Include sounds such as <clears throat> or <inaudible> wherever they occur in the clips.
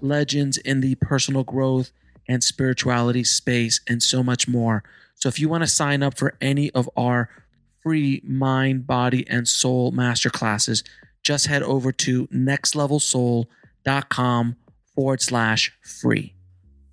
legends in the personal growth and spirituality space, and so much more. So, if you want to sign up for any of our free mind, body, and soul masterclasses, just head over to nextlevelsoul.com forward slash free.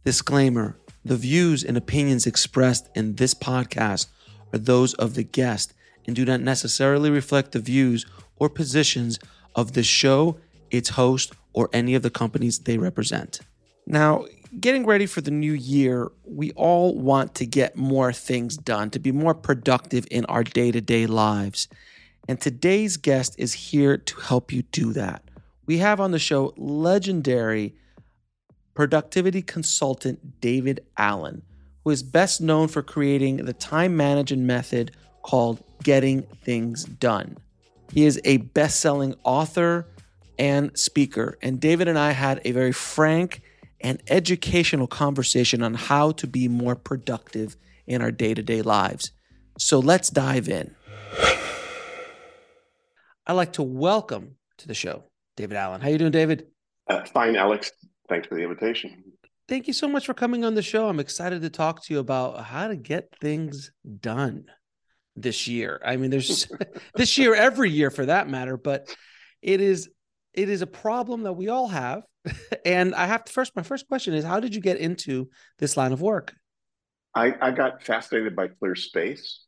Disclaimer The views and opinions expressed in this podcast are those of the guest and do not necessarily reflect the views or positions of the show, its host, or any of the companies they represent. Now, getting ready for the new year, we all want to get more things done, to be more productive in our day to day lives. And today's guest is here to help you do that. We have on the show legendary productivity consultant David Allen, who is best known for creating the time management method called Getting Things Done. He is a best selling author and speaker. And David and I had a very frank and educational conversation on how to be more productive in our day to day lives. So let's dive in. I'd like to welcome to the show David Allen. How you doing, David? Uh, fine, Alex. Thanks for the invitation. Thank you so much for coming on the show. I'm excited to talk to you about how to get things done this year. I mean, there's <laughs> this year, every year for that matter, but it is it is a problem that we all have. <laughs> and I have to first, my first question is how did you get into this line of work? I, I got fascinated by clear space.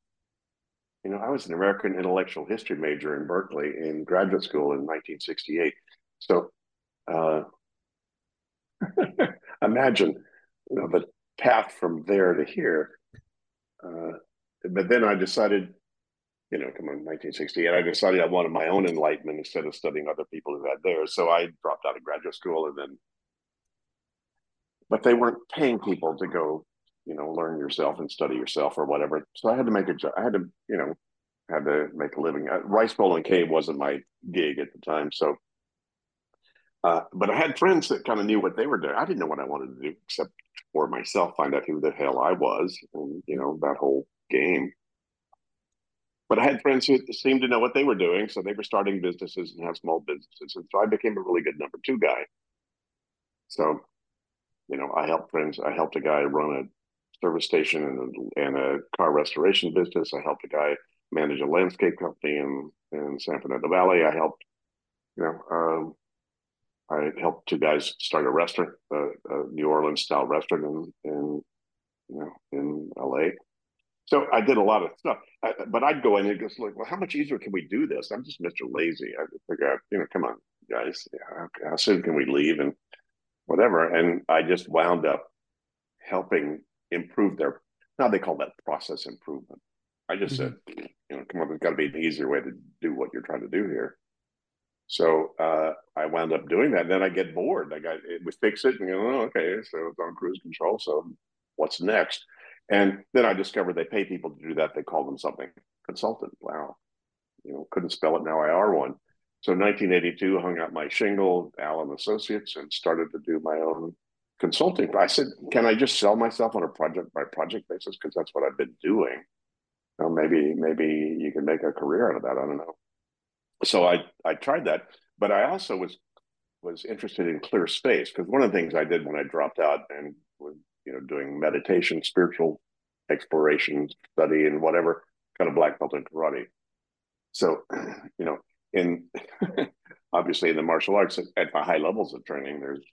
You know, I was an American intellectual history major in Berkeley in graduate school in 1968. So uh, <laughs> imagine, you know, the path from there to here. Uh, but then I decided you know, come on, 1968, I decided I wanted my own enlightenment instead of studying other people who had theirs. So I dropped out of graduate school and then, but they weren't paying people to go, you know, learn yourself and study yourself or whatever. So I had to make a job. I had to, you know, had to make a living. Uh, Rice Bowl and Cave wasn't my gig at the time. So, uh, but I had friends that kind of knew what they were doing. I didn't know what I wanted to do except for myself, find out who the hell I was and, you know, that whole game but I had friends who seemed to know what they were doing, so they were starting businesses and have small businesses, and so I became a really good number two guy. So, you know, I helped friends. I helped a guy run a service station and a, and a car restoration business. I helped a guy manage a landscape company in in San Fernando Valley. I helped, you know, um, I helped two guys start a restaurant, a, a New Orleans style restaurant in in you know in LA. So I did a lot of stuff, I, but I'd go in and just like, well, how much easier can we do this? I'm just Mr. Lazy. I just figure out, you know, come on, guys, how, how soon can we leave and whatever? And I just wound up helping improve their. Now they call that process improvement. I just mm-hmm. said, you know, come on, there's got to be an easier way to do what you're trying to do here. So uh, I wound up doing that. And then I get bored. I got it, we fix it, and you know, oh, okay, so it's on cruise control. So what's next? And then I discovered they pay people to do that. They call them something consultant. Wow. You know, couldn't spell it. Now I are one. So 1982, hung out my shingle, Allen Associates, and started to do my own consulting. I said, can I just sell myself on a project by project basis? Because that's what I've been doing. Well, maybe, maybe you can make a career out of that. I don't know. So I, I tried that, but I also was was interested in clear space because one of the things I did when I dropped out and was you know, doing meditation, spiritual exploration, study, and whatever kind of black belt in karate. So, you know, in <laughs> obviously in the martial arts at the high levels of training, there's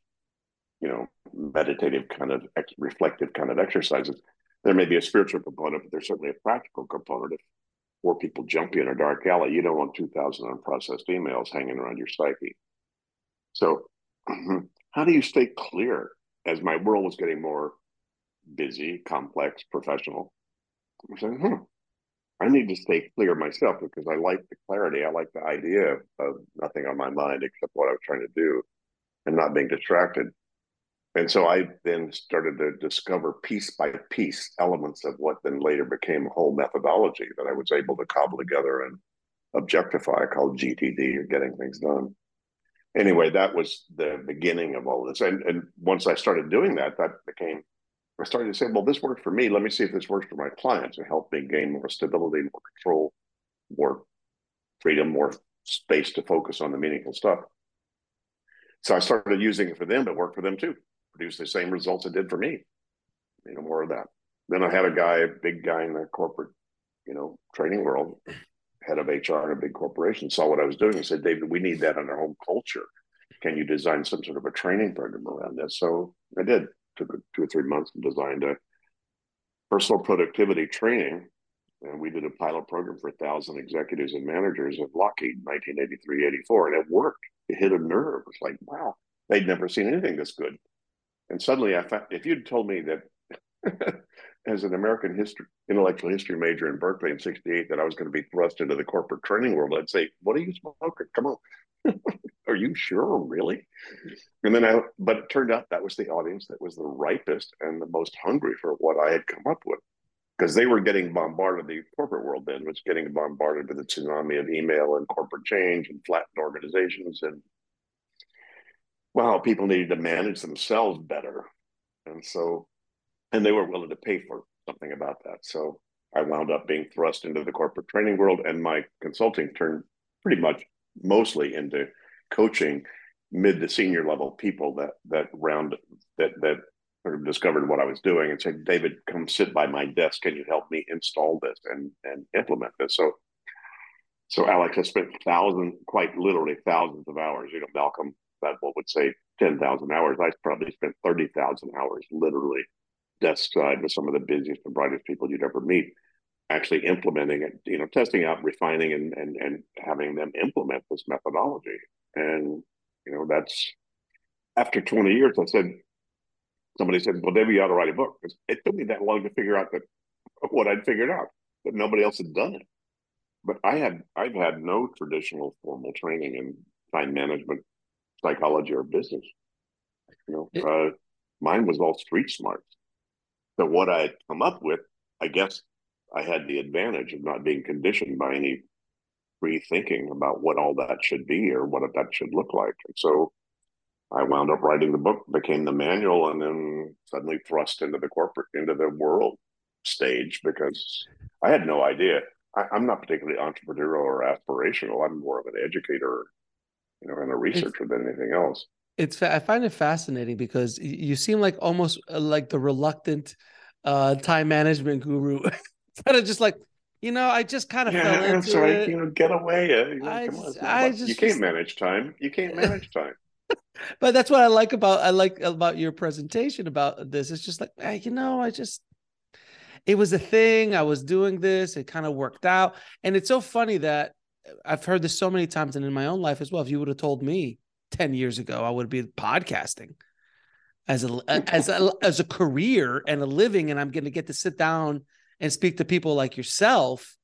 you know, meditative kind of ex- reflective kind of exercises. There may be a spiritual component, but there's certainly a practical component. If four people jump you in a dark alley, you don't want 2,000 unprocessed emails hanging around your psyche. So, <clears throat> how do you stay clear as my world was getting more busy, complex, professional? I'm saying, hmm, I need to stay clear myself because I like the clarity. I like the idea of nothing on my mind except what I was trying to do and not being distracted. And so I then started to discover piece by piece elements of what then later became a whole methodology that I was able to cobble together and objectify called GTD or getting things done. Anyway, that was the beginning of all this. And, and once I started doing that, that became, I started to say, well, this worked for me. Let me see if this works for my clients and help me gain more stability, more control, more freedom, more space to focus on the meaningful stuff. So I started using it for them, It worked for them too produce the same results it did for me. You know, more of that. Then I had a guy, a big guy in the corporate, you know, training world, head of HR in a big corporation, saw what I was doing and said, David, we need that in our home culture. Can you design some sort of a training program around this? So I did. Took two or three months and designed a personal productivity training. And we did a pilot program for a thousand executives and managers at Lockheed 1983, 84. And it worked. It hit a nerve. It's like, wow, they'd never seen anything this good. And suddenly I found, if you'd told me that <laughs> as an American history, intellectual history major in Berkeley in 68, that I was going to be thrust into the corporate training world, I'd say, what are you smoking? Come on. <laughs> are you sure? Really? And then I, but it turned out that was the audience that was the ripest and the most hungry for what I had come up with. Because they were getting bombarded, the corporate world then was getting bombarded with a tsunami of email and corporate change and flattened organizations and well, people needed to manage themselves better. And so, and they were willing to pay for something about that. So I wound up being thrust into the corporate training world, and my consulting turned pretty much mostly into coaching mid to senior level people that that round that that sort of discovered what I was doing and said, David, come sit by my desk. Can you help me install this and and implement this? So so Alex, I spent thousands, quite literally thousands of hours. You know, Malcolm Gladwell would say 10,000 hours. I probably spent 30,000 hours literally desk side with some of the busiest and brightest people you'd ever meet, actually implementing it, you know, testing out, refining, and and and having them implement this methodology. And you know, that's after 20 years. I said, somebody said, "Well, David, you ought to write a book." It took me that long to figure out that what I'd figured out, but nobody else had done it. But I had I've had no traditional formal training in time management psychology or business. You know, uh, mine was all street smarts. So what I had come up with, I guess I had the advantage of not being conditioned by any free thinking about what all that should be or what that should look like. And so I wound up writing the book, became the manual, and then suddenly thrust into the corporate, into the world stage because I had no idea. I, am not particularly entrepreneurial or aspirational. I'm more of an educator you know, and a researcher it's, than anything else. It's I find it fascinating because you seem like almost uh, like the reluctant uh, time management guru, <laughs> <laughs> kind of just like you know, I just kind of yeah, fell into so it. You know, get away. Uh, you, know, I, on, I just, you can't just, manage time. You can't <laughs> manage time. but that's what I like about I like about your presentation about this. It's just like, hey, you know, I just it was a thing. I was doing this. It kind of worked out, and it's so funny that I've heard this so many times and in my own life as well. If you would have told me 10 years ago, I would be podcasting as a as a as a career and a living and I'm going to get to sit down and speak to people like yourself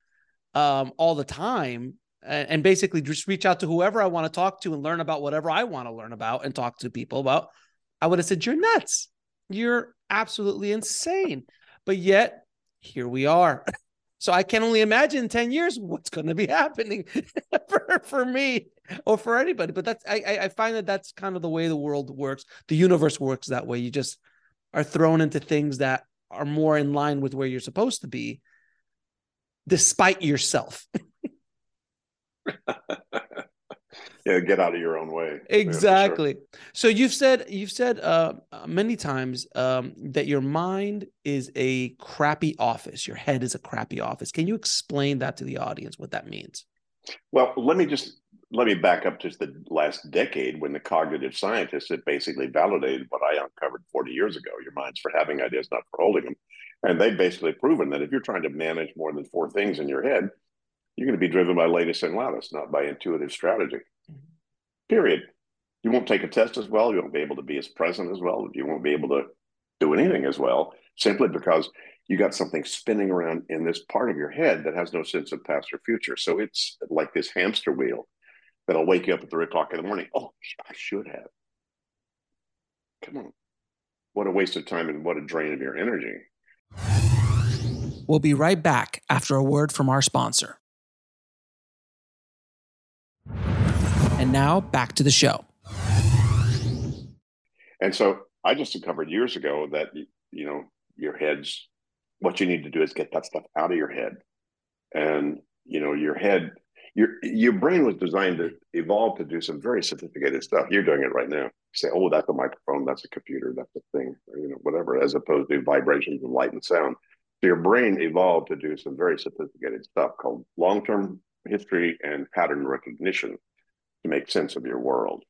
um, all the time and, and basically just reach out to whoever I want to talk to and learn about whatever I want to learn about and talk to people about. I would have said you're nuts. You're absolutely insane. But yet here we are. <laughs> So I can only imagine in 10 years what's going to be <laughs> happening <laughs> for, for me or for anybody. But that's I, I find that that's kind of the way the world works. The universe works that way. You just are thrown into things that are more in line with where you're supposed to be, despite yourself. <laughs> yeah, get out of your own way. Exactly. Sure. So you've said you've said uh, many times um, that your mind is a crappy office. Your head is a crappy office. Can you explain that to the audience? What that means? Well, let me just let me back up to the last decade when the cognitive scientists had basically validated what I uncovered 40 years ago. Your mind's for having ideas, not for holding them. And they've basically proven that if you're trying to manage more than four things in your head, you're going to be driven by latest and loudest, not by intuitive strategy. Mm-hmm. Period. You won't take a test as well. You won't be able to be as present as well. You won't be able to do anything as well simply because you got something spinning around in this part of your head that has no sense of past or future. So it's like this hamster wheel that'll wake you up at three o'clock in the morning. Oh, I should have. Come on. What a waste of time and what a drain of your energy. We'll be right back after a word from our sponsor. And now back to the show. And so I just discovered years ago that, you know, your head's what you need to do is get that stuff out of your head. And, you know, your head, your your brain was designed to evolve to do some very sophisticated stuff. You're doing it right now. You say, oh, that's a microphone, that's a computer, that's a thing, or, you know, whatever, as opposed to vibrations and light and sound. So your brain evolved to do some very sophisticated stuff called long-term history and pattern recognition to make sense of your world.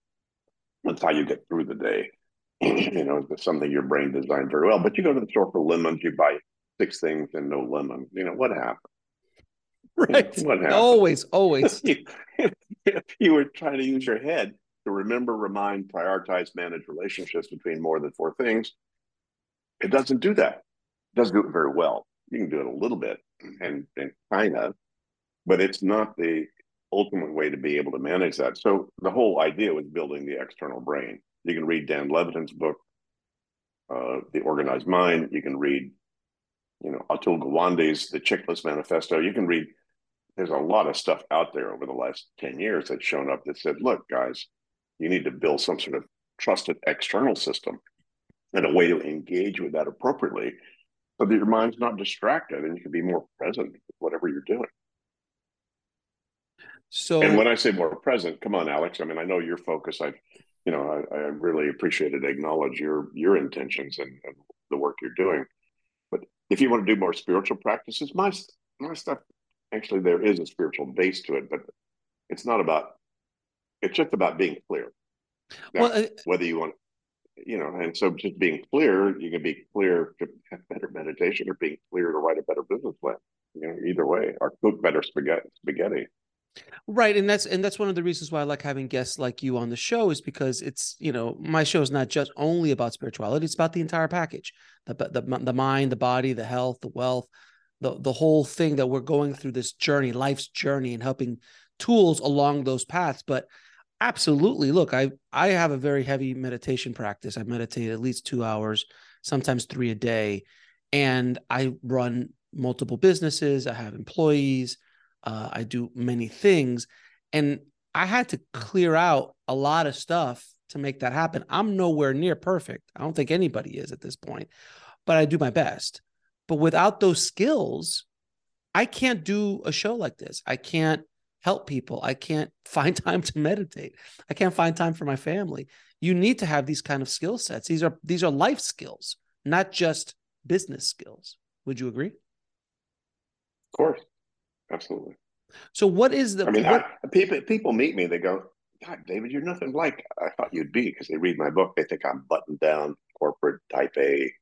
That's how you get through the day. <clears throat> you know, it's something your brain designed very well. But you go to the store for lemons, you buy six things and no lemon. You know, what happened? <laughs> Right. What happened? Always, always. <laughs> if <laughs> you were trying to use your head to remember, remind, prioritize, manage relationships between more than four things, it doesn't do that. It doesn't do it very well. You can do it a little bit and, and kind of, but it's not the ultimate way to be able to manage that. So the whole idea was building the external brain. You can read Dan Levitin's book, uh, The Organized Mind. You can read, you know, Atul Gawande's The Checklist Manifesto. You can read. There's a lot of stuff out there over the last ten years that's shown up that said, "Look, guys, you need to build some sort of trusted external system and a way to engage with that appropriately, so that your mind's not distracted and you can be more present with whatever you're doing." So, and when I say more present, come on, Alex. I mean, I know your focus. I've, you know, I, I really appreciate it. Acknowledge your your intentions and, and, the work you're doing. But if you want to do more spiritual practices, my my stuff actually there is a spiritual base to it, but it's not about. It's just about being clear. Now, well, uh, whether you want, you know, and so just being clear, you can be clear to have better meditation, or being clear to write a better business plan. You know, either way, or cook better spaghetti. Spaghetti. Right, and that's and that's one of the reasons why I like having guests like you on the show is because it's you know my show is not just only about spirituality; it's about the entire package the the the mind, the body, the health, the wealth, the the whole thing that we're going through this journey, life's journey, and helping tools along those paths. But absolutely, look, I I have a very heavy meditation practice. I meditate at least two hours, sometimes three a day, and I run multiple businesses. I have employees uh, I do many things, and I had to clear out a lot of stuff to make that happen. I'm nowhere near perfect. I don't think anybody is at this point, but I do my best. But without those skills, I can't do a show like this. I can't help people. I can't <laughs> find time to meditate. I can't find time for my family. You need to have these kind of skill sets. These are these are life skills, not just business skills. Would you agree? Of course absolutely. So what is the? I mean, what, I, people people meet me. They go, God, David, you're nothing like I thought you'd be because they read my book. They think I'm buttoned down, corporate, type A.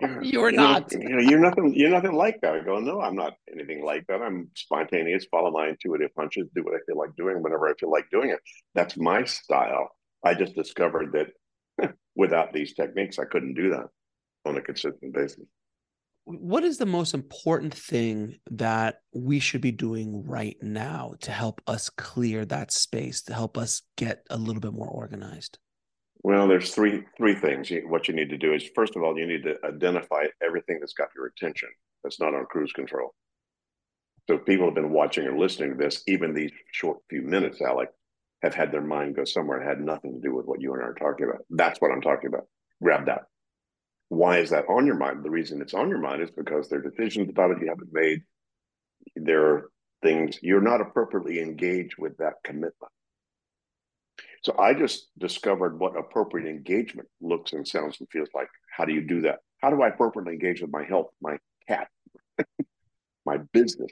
Go, you're not. You know, you're nothing. You're nothing like that. I go, no, I'm not anything like that. I'm spontaneous. Follow my intuitive punches. Do what I feel like doing whenever I feel like doing it. That's my style. I just discovered that <laughs> without these techniques, I couldn't do that on a consistent basis what is the most important thing that we should be doing right now to help us clear that space to help us get a little bit more organized well there's three three things what you need to do is first of all you need to identify everything that's got your attention that's not on cruise control so people have been watching or listening to this even these short few minutes alex have had their mind go somewhere and had nothing to do with what you and i are talking about that's what i'm talking about grab that why is that on your mind? The reason it's on your mind is because there are decisions about it you haven't made. There are things you're not appropriately engaged with that commitment. So I just discovered what appropriate engagement looks and sounds and feels like. How do you do that? How do I appropriately engage with my health, my cat, <laughs> my business,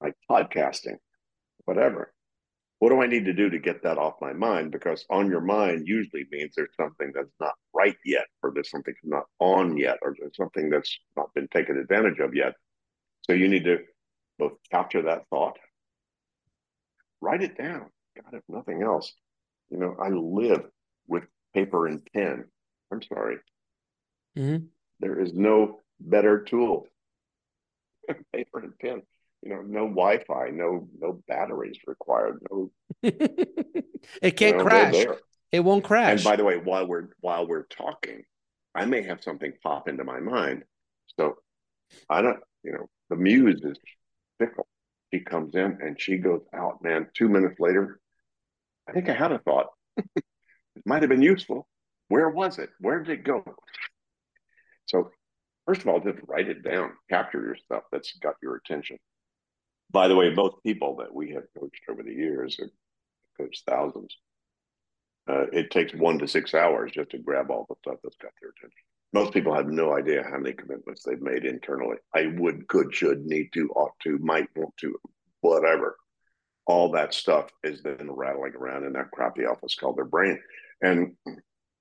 my podcasting, whatever. What do I need to do to get that off my mind? Because on your mind usually means there's something that's not right yet, or there's something not on yet, or there's something that's not been taken advantage of yet. So you need to both capture that thought, write it down. God, if nothing else, you know, I live with paper and pen. I'm sorry. Mm-hmm. There is no better tool. <laughs> paper and pen you know, no Wi-Fi, no no batteries required, no. <laughs> it can't you know, crash. It won't crash. And by the way, while we're while we're talking, I may have something pop into my mind. So I don't, you know, the muse is fickle. She comes in and she goes out, man. Two minutes later, I think I had a thought. it might have been useful. Where was it? Where did it go? So, first of all, just write it down. Capture your stuff that's got your attention by the way, both people that we have coached over the years have coached thousands. Uh, it takes one to six hours just to grab all the stuff that's got their attention. Most people have no idea how many commitments they've made internally. I would, could, should, need to, ought to, might want to, whatever. All that stuff is then rattling around in that crappy office called their brain. And you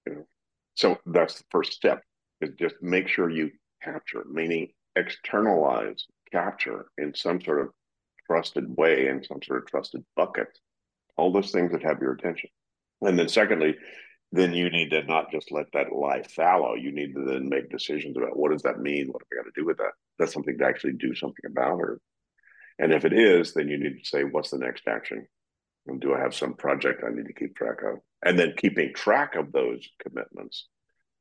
know, so that's the first step is just make sure you capture, meaning externalize, capture in some sort of trusted way in some sort of trusted bucket. All those things that have your attention. And then secondly, then you need to not just let that lie fallow. You need to then make decisions about what does that mean? What have I got to do with that? That's something to actually do something about or and if it is, then you need to say, what's the next action? And do I have some project I need to keep track of? And then keeping track of those commitments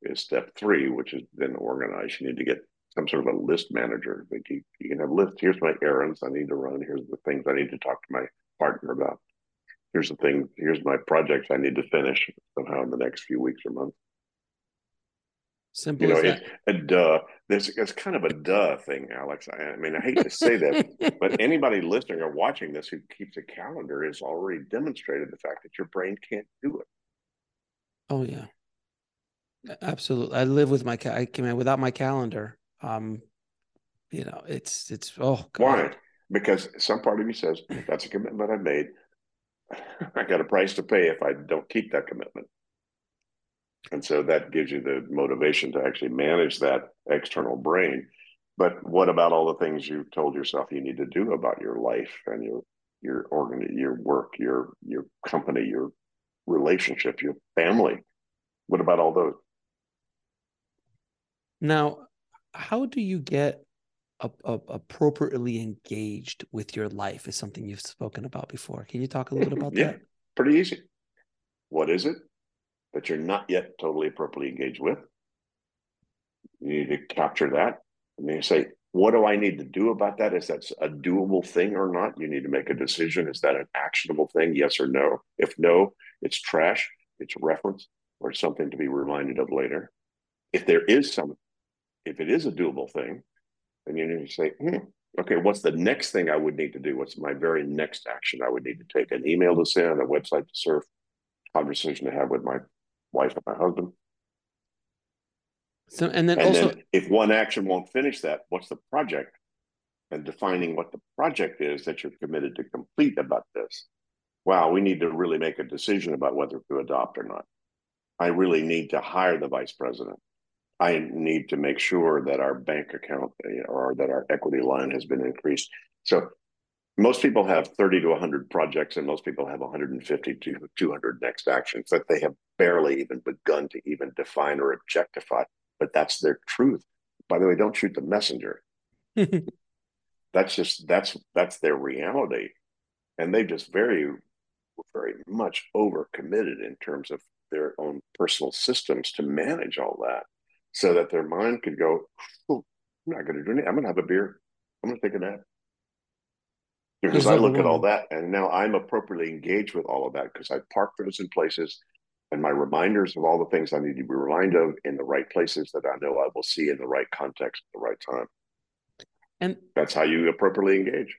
is step three, which is then organized. You need to get some sort of a list manager. Like you, you can have a list. Here's my errands I need to run. Here's the things I need to talk to my partner about. Here's the thing. Here's my projects I need to finish somehow in the next few weeks or months. Simple you know, it's a duh. There's it's kind of a duh thing, Alex. I, I mean, I hate to say that, but <laughs> anybody listening or watching this who keeps a calendar has already demonstrated the fact that your brain can't do it. Oh yeah, absolutely. I live with my I came without my calendar. Um, you know, it's it's oh God. why? Because some part of me says that's a commitment I made. <laughs> I got a price to pay if I don't keep that commitment. And so that gives you the motivation to actually manage that external brain. But what about all the things you've told yourself you need to do about your life and your your organ, your work, your your company, your relationship, your family? What about all those? Now, how do you get a, a, appropriately engaged with your life is something you've spoken about before. Can you talk a little bit <laughs> about that? yeah, that? Pretty easy. What is it that you're not yet totally appropriately engaged with? You need to capture that. And then you say, what do I need to do about that? Is that a doable thing or not? You need to make a decision. Is that an actionable thing? Yes or no? If no, it's trash, it's reference, or something to be reminded of later. If there is some if it is a doable thing, then you need to say, hmm, okay, what's the next thing I would need to do? What's my very next action I would need to take? An email to send, a website to surf, conversation to have with my wife and my husband. So, and then and also, then if one action won't finish that, what's the project? And defining what the project is that you're committed to complete about this. Wow, we need to really make a decision about whether to adopt or not. I really need to hire the vice president. I need to make sure that our bank account eh, or that our equity line has been increased. So most people have 30 to 100 projects and most people have 150 to 200 next actions that they have barely even begun to even define or objectify but that's their truth by the way don't shoot the messenger <laughs> that's just that's that's their reality and they just very very much over committed in terms of their own personal systems to manage all that so that their mind could go, oh, I'm not going to do anything. I'm going to have a beer. I'm going to take a nap. Because I look at all that and now I'm appropriately engaged with all of that because I park those in places and my reminders of all the things I need to be reminded of in the right places that I know I will see in the right context at the right time. And that's how you appropriately engage.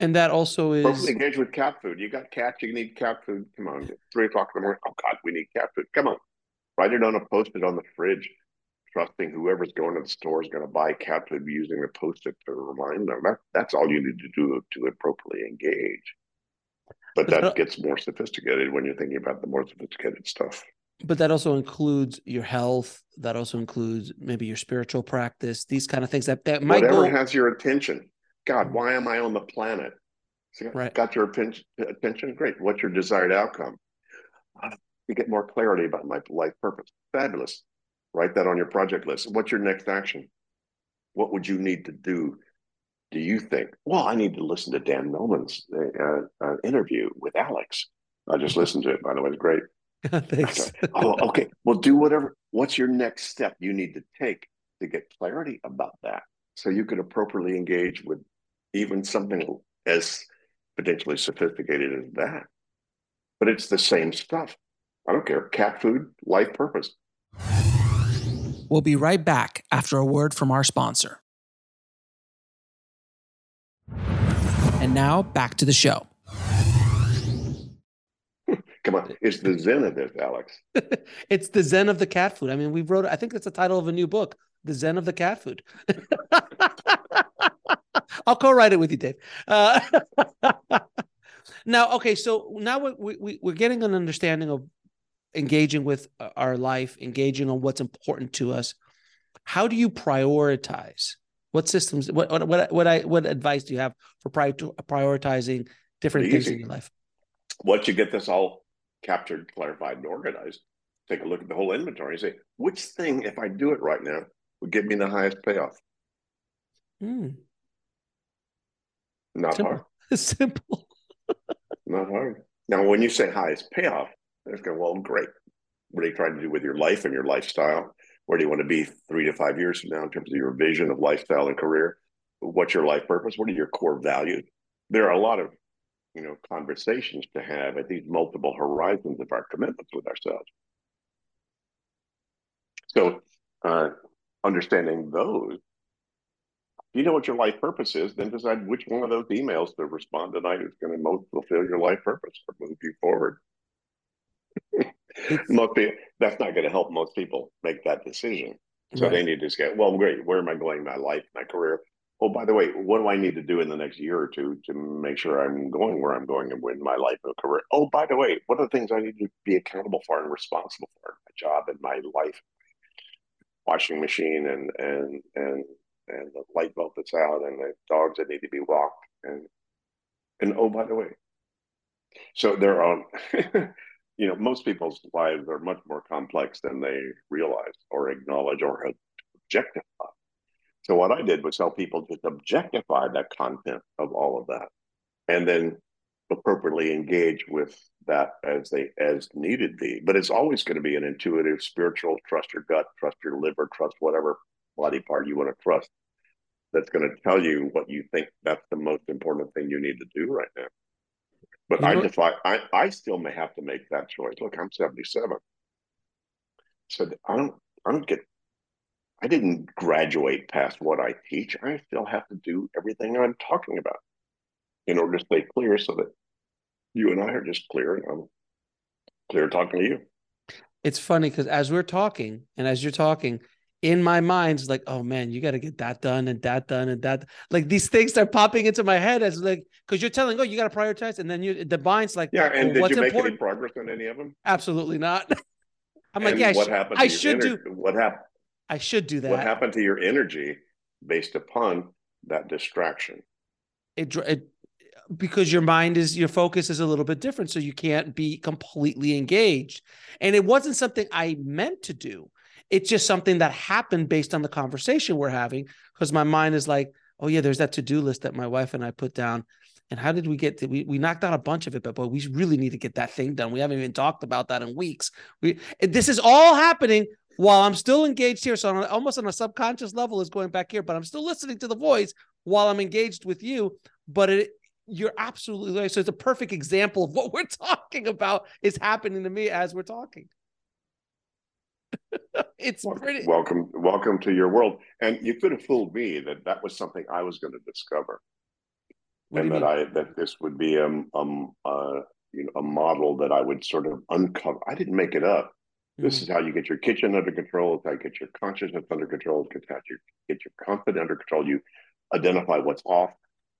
And that also is appropriately engage with cat food. You got cats, you need cat food. Come on, three o'clock in the morning. Oh God, we need cat food. Come on. Write it on a post it on the fridge trusting whoever's going to the store is going to buy food using the post-it to remind them. That, that's all you need to do to appropriately engage. but that gets more sophisticated when you're thinking about the more sophisticated stuff. But that also includes your health that also includes maybe your spiritual practice these kind of things that that might whatever go... has your attention. God why am i on the planet? So right. got your attention? Great. What's your desired outcome? To get more clarity about my life purpose. Fabulous write that on your project list what's your next action what would you need to do do you think well i need to listen to dan millman's uh, uh, interview with alex i just listened to it by the way it's great <laughs> Thanks. <laughs> oh, okay. Well, do whatever. What's your next step you need to take to get clarity about that so you can appropriately engage with even something as potentially sophisticated as that? But it's the same stuff. I don't care. Cat food, life purpose. We'll be right back after a word from our sponsor. And now back to the show. <laughs> Come on, it's the zen of this, Alex. <laughs> it's the zen of the cat food. I mean, we wrote. I think it's the title of a new book, "The Zen of the Cat Food." <laughs> I'll co-write it with you, Dave. Uh, now, okay, so now we, we, we're getting an understanding of engaging with our life, engaging on what's important to us. How do you prioritize? What systems? What what what, what I what advice do you have for prior prioritizing different Easy. things in your life? Once you get this all captured, clarified, and organized, take a look at the whole inventory and say, which thing, if I do it right now, would give me the highest payoff? Mm. Not Simple. hard. <laughs> Simple. Not hard. Now, when you say highest payoff, there's go, well, great. What are you trying to do with your life and your lifestyle? Where do you want to be three to five years from now in terms of your vision of lifestyle and career? What's your life purpose? What are your core values? There are a lot of you know, conversations to have at these multiple horizons of our commitments with ourselves. So, uh, understanding those, if you know what your life purpose is, then decide which one of those emails to respond tonight is going to most fulfill your life purpose or move you forward. Most people, that's not going to help most people make that decision. So right. they need to say, well, great, where am I going in my life, my career? oh, by the way, what do I need to do in the next year or two to make sure I'm going where I'm going and win my life and career? Oh, by the way, what are the things I need to be accountable for and responsible for? My job and my life, washing machine and and and and the light bulb that's out and the dogs that need to be walked and and oh, by the way, so there are. <laughs> you know, most people's lives are much more complex than they realize or acknowledge or objectify. So what I did was help people just objectify that content of all of that, and then appropriately engage with that as they as needed be. But it's always going to be an intuitive, spiritual. Trust your gut, trust your liver, trust whatever body part you want to trust. That's going to tell you what you think that's the most important thing you need to do right now. But I defy. I I still may have to make that choice. Look, I'm 77. So I don't I don't get I didn't graduate past what I teach. I still have to do everything I'm talking about in order to stay clear so that you and I are just clear and I'm clear talking to you. It's funny because as we're talking and as you're talking, in my mind, it's like, oh man, you got to get that done and that done and that. Like these things start popping into my head as like, because you're telling, oh, you got to prioritize, and then you the mind's like, yeah. And well, did you make important? any progress on any of them? Absolutely not. <laughs> I'm and like, yeah, what happened? I should do. What happened? I should do that. What happened to your energy based upon that distraction? It, it because your mind is your focus is a little bit different so you can't be completely engaged and it wasn't something i meant to do it's just something that happened based on the conversation we're having because my mind is like oh yeah there's that to-do list that my wife and i put down and how did we get to we, we knocked out a bunch of it but boy we really need to get that thing done we haven't even talked about that in weeks we this is all happening while I'm still engaged here. So I'm almost on a subconscious level is going back here, but I'm still listening to the voice while I'm engaged with you. But it, you're absolutely right. So it's a perfect example of <laughs> what we're talking about is happening to me as we're talking. <laughs> it's welcome, pretty welcome, welcome to your world. And you could have fooled me that that was something I was going to discover, what and that mean? I that this would be um um uh you know a model that I would sort of uncover. I didn't make it up. This mm-hmm. is how you get your kitchen under control. It's how you get your consciousness under control. It's how you get your confidence under control. You identify what's off.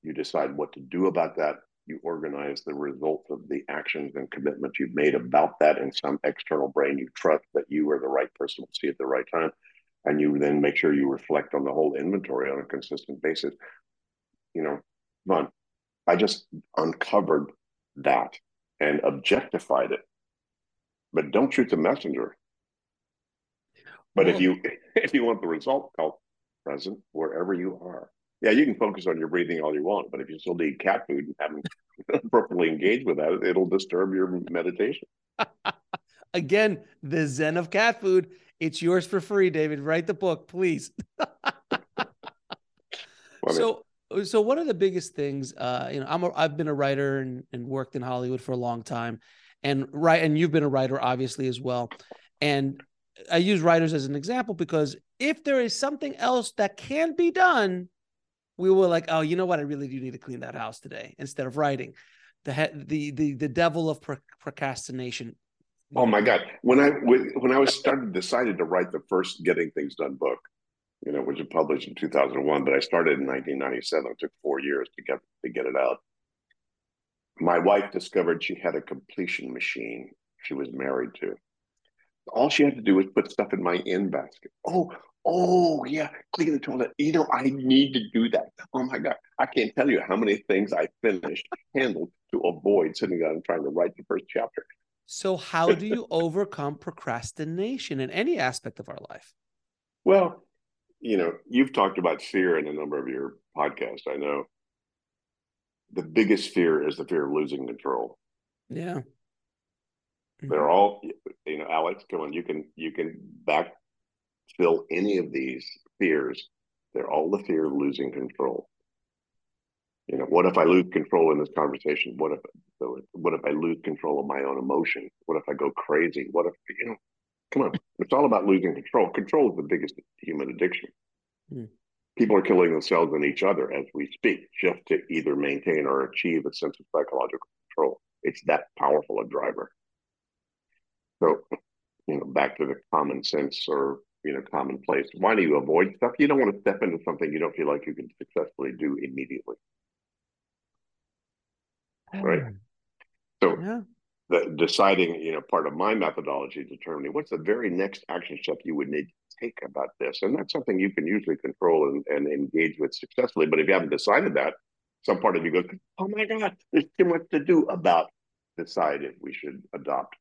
You decide what to do about that. You organize the result of the actions and commitments you've made about that in some external brain. You trust that you are the right person to see at the right time and you then make sure you reflect on the whole inventory on a consistent basis. You know come on i just uncovered that and objectified it. But don't shoot the messenger. But well, if you <laughs> if you want the result call present wherever you are yeah, you can focus on your breathing all you want, but if you still need cat food and haven't <laughs> appropriately engaged with that, it'll disturb your meditation. <laughs> Again, the Zen of cat food. It's yours for free, David. Write the book, please. <laughs> so, so one of the biggest things, uh, you know, I'm a, I've been a writer and, and worked in Hollywood for a long time, and right, and you've been a writer obviously as well, and I use writers as an example because if there is something else that can be done we were like, oh, you know what? I really do need to clean that house today instead of writing. The the the the devil of procrastination. Oh my God! When I when I was started decided to write the first Getting Things Done book, you know, which was published in 2001, but I started in 1997. It took four years to get to get it out. My wife discovered she had a completion machine she was married to. All she had to do was put stuff in my in basket. Oh, Oh yeah, clean the toilet. You know, I need to do that. Oh my god, I can't tell you how many things I finished handled to avoid sitting down and trying to write the first chapter. So, how do you overcome procrastination in any aspect of our life? Well, you know, you've talked about fear in a number of your podcasts. I know the biggest fear is the fear of losing control. Yeah. They're mm-hmm. all, you know, Alex, come on, you can you can back fill any of these fears, they're all the fear of losing control. You know, what if I lose control in this conversation? What if so what if I lose control of my own emotion? What if I go crazy? What if you know? Come on, it's all about losing control. Control is the biggest human addiction. Mm. People are killing themselves and each other as we speak, just to either maintain or achieve a sense of psychological control. It's that powerful a driver. So, you know, back to the common sense or you know commonplace. Why do you avoid stuff? You don't want to step into something you don't feel like you can successfully do immediately. Um, right. So yeah. the deciding, you know, part of my methodology determining what's the very next action step you would need to take about this. And that's something you can usually control and, and engage with successfully. But if you haven't decided that, some part of you goes, Oh my God, there's too much to do about decide if we should adopt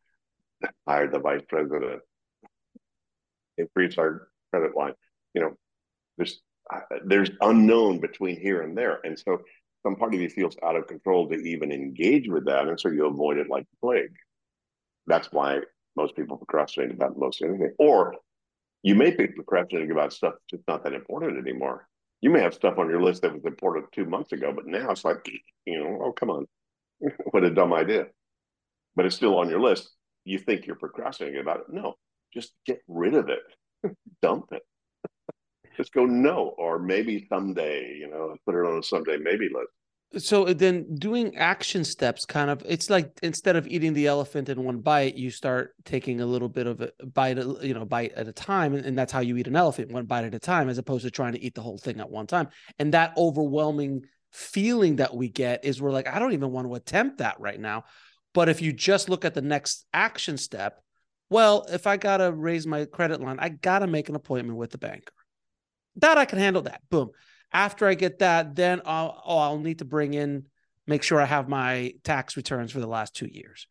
hire the vice president increase our credit line. You know, there's uh, there's unknown between here and there, and so some part of you feels out of control to even engage with that, and so you avoid it like plague. That's why most people procrastinate about most anything, or you may be procrastinating about stuff that's not that important anymore. You may have stuff on your list that was important two months ago, but now it's like, you know, oh come on, <laughs> what a dumb idea. But it's still on your list. You think you're procrastinating about it. No, just get rid of it, <laughs> dump it. just go no, or maybe someday, you know, put it on a someday maybe list. So then doing action steps kind of it's like instead of eating the elephant in one bite, you start taking a little bit of a bite, you know, bite at a time. And that's how you eat an elephant, one bite at a time, as opposed to trying to eat the whole thing at one time. And that overwhelming feeling that we get is we're like, I don't even want to attempt that right now. But if you just look at the next action step, well, if I got to raise my credit line, I got to make an appointment with the banker. That I can handle that. Boom. After I get that, then I'll, oh, I'll need to bring in, make sure I have my tax returns for the last two years.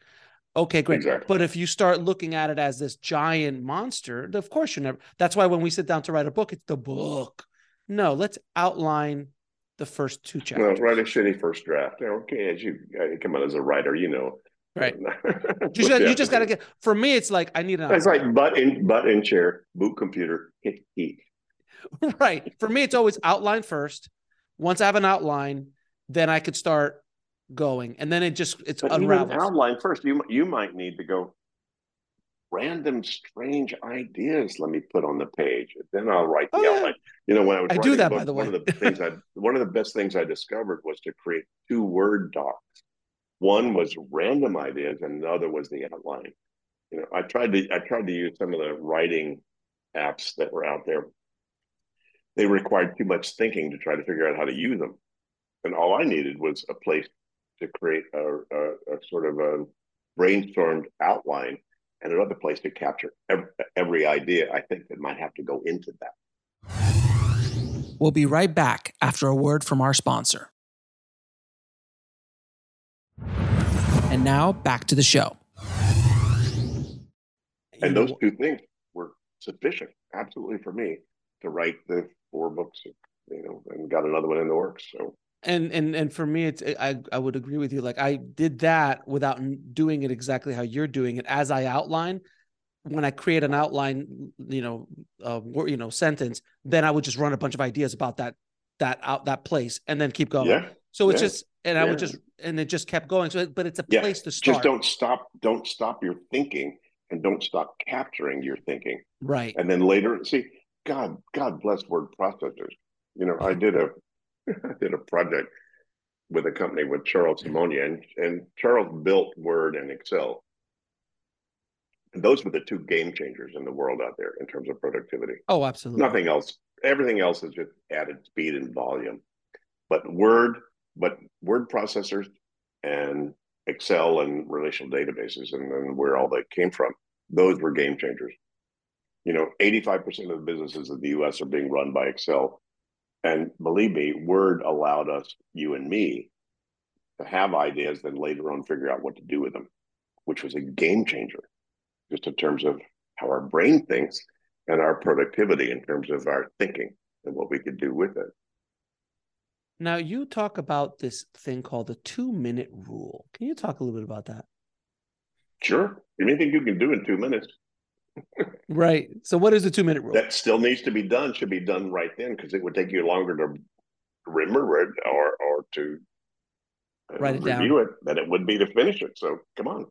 Okay, great. Exactly. But if you start looking at it as this giant monster, of course you're never. That's why when we sit down to write a book, it's the book. No, let's outline the first two chapters. Well, write a shitty first draft. Okay, as you uh, come out as a writer, you know Right. <laughs> you just, you just got to get. For me, it's like I need an. It's like butt in butt in chair, boot computer, hit <laughs> right. For me, it's always outline first. Once I have an outline, then I could start going, and then it just it's but unravels. outline first. You you might need to go. Random strange ideas. Let me put on the page. Then I'll write oh, the oh, outline. Yeah. You know, when I was I do that book, by the way. One of the things I one of the best things I discovered was to create two word docs one was random ideas, and another was the outline. You know, I tried to I tried to use some of the writing apps that were out there. They required too much thinking to try to figure out how to use them, and all I needed was a place to create a, a, a sort of a brainstormed outline and another place to capture every, every idea I think that might have to go into that. We'll be right back after a word from our sponsor. And now back to the show. And those two things were sufficient, absolutely, for me to write the four books, you know, and got another one in the works. So and and and for me it's i i would agree with you like i did that without doing it exactly how you're doing it as i outline when i create an outline you know uh you know sentence then i would just run a bunch of ideas about that that out that place and then keep going yeah so it's yeah. just and i would just and it just kept going so but it's a yeah. place to start just don't stop don't stop your thinking and don't stop capturing your thinking right and then later see god god bless word processors you know i did a <laughs> I did a project with a company with Charles Simonyi, and, and Charles built Word and Excel. And those were the two game changers in the world out there in terms of productivity. Oh, absolutely. Nothing else. Everything else is just added speed and volume. But Word, but word processors and Excel and relational databases, and then where all that came from, those were game changers. You know, 85% of the businesses in the US are being run by Excel and believe me, Word allowed us, you and me, to have ideas, then later on figure out what to do with them, which was a game changer, just in terms of how our brain thinks and our productivity in terms of our thinking and what we could do with it. Now, you talk about this thing called the two minute rule. Can you talk a little bit about that? Sure. Anything you can do in two minutes right. So, what is the two minute rule? That still needs to be done. Should be done right then because it would take you longer to remember it or or to uh, write it review down. it than it would be to finish it. So, come on.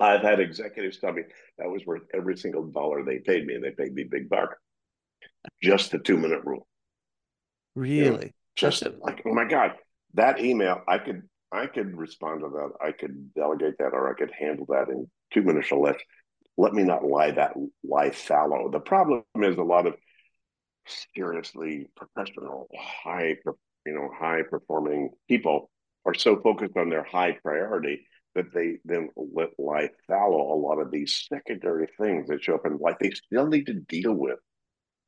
I've had executives tell me that was worth every single dollar they paid me. And they paid me big buck. Just the two minute rule. Really? You know, just like, oh my God, that email, I could I could respond to that. I could delegate that or I could handle that in two minutes or less let me not lie that lie fallow. The problem is a lot of seriously professional, high, you know, high performing people are so focused on their high priority that they then let lie fallow a lot of these secondary things that show up in life they still need to deal with.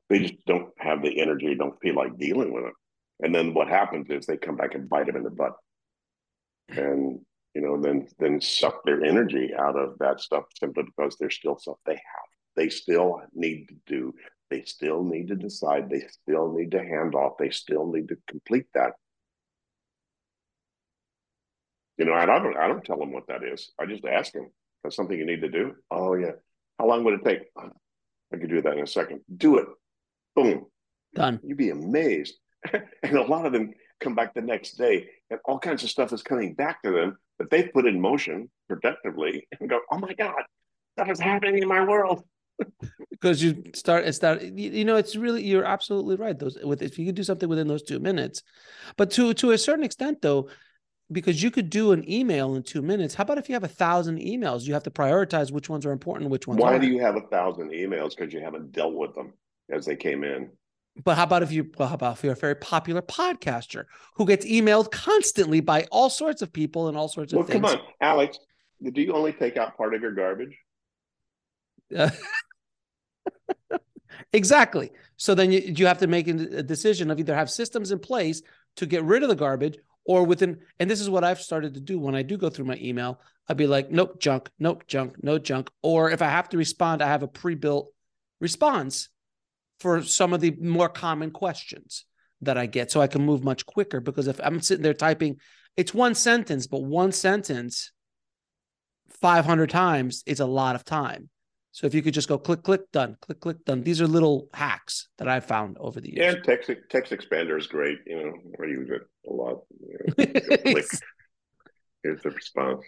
They just don't have the energy, don't feel like dealing with it. And then what happens is they come back and bite them in the butt. And you know, then then suck their energy out of that stuff simply because there's still stuff they have. They still need to do. They still need to decide. They still need to hand off. They still need to complete that. You know, and I don't I don't tell them what that is. I just ask them. That's something you need to do. Oh yeah. How long would it take? I could do that in a second. Do it. Boom. Done. You'd be amazed. <laughs> and a lot of them come back the next day and all kinds of stuff is coming back to them that they've put in motion productively and go, oh my God, that is happening in my world. <laughs> because you start start you know it's really you're absolutely right those with if you could do something within those two minutes but to to a certain extent though because you could do an email in two minutes how about if you have a thousand emails you have to prioritize which ones are important which ones why aren't. do you have a thousand emails because you haven't dealt with them as they came in but how about if you well, how about if you're a very popular podcaster who gets emailed constantly by all sorts of people and all sorts of well, things? Come on, Alex. Do you only take out part of your garbage? Uh, <laughs> exactly. So then you, you have to make a decision of either have systems in place to get rid of the garbage or within and this is what I've started to do when I do go through my email. I'd be like, nope, junk, nope, junk, no junk. Or if I have to respond, I have a pre-built response for some of the more common questions that I get so I can move much quicker because if I'm sitting there typing it's one sentence but one sentence 500 times is a lot of time. So if you could just go click click done click click done these are little hacks that I've found over the years. Yeah, text text expander is great, you know, I use it a lot. You <laughs> know, click. Here's the response.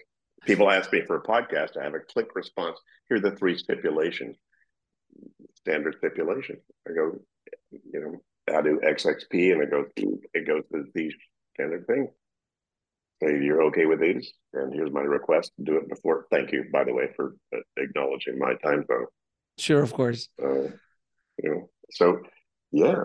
People ask me for a podcast, I have a click response. Here are the three stipulations standard stipulation. I go, you know, I do XXP and it goes, it goes to the standard thing. Say you're okay with these, and here's my request. Do it before. Thank you, by the way, for acknowledging my time zone. Sure, of course. Uh, you know, so yeah,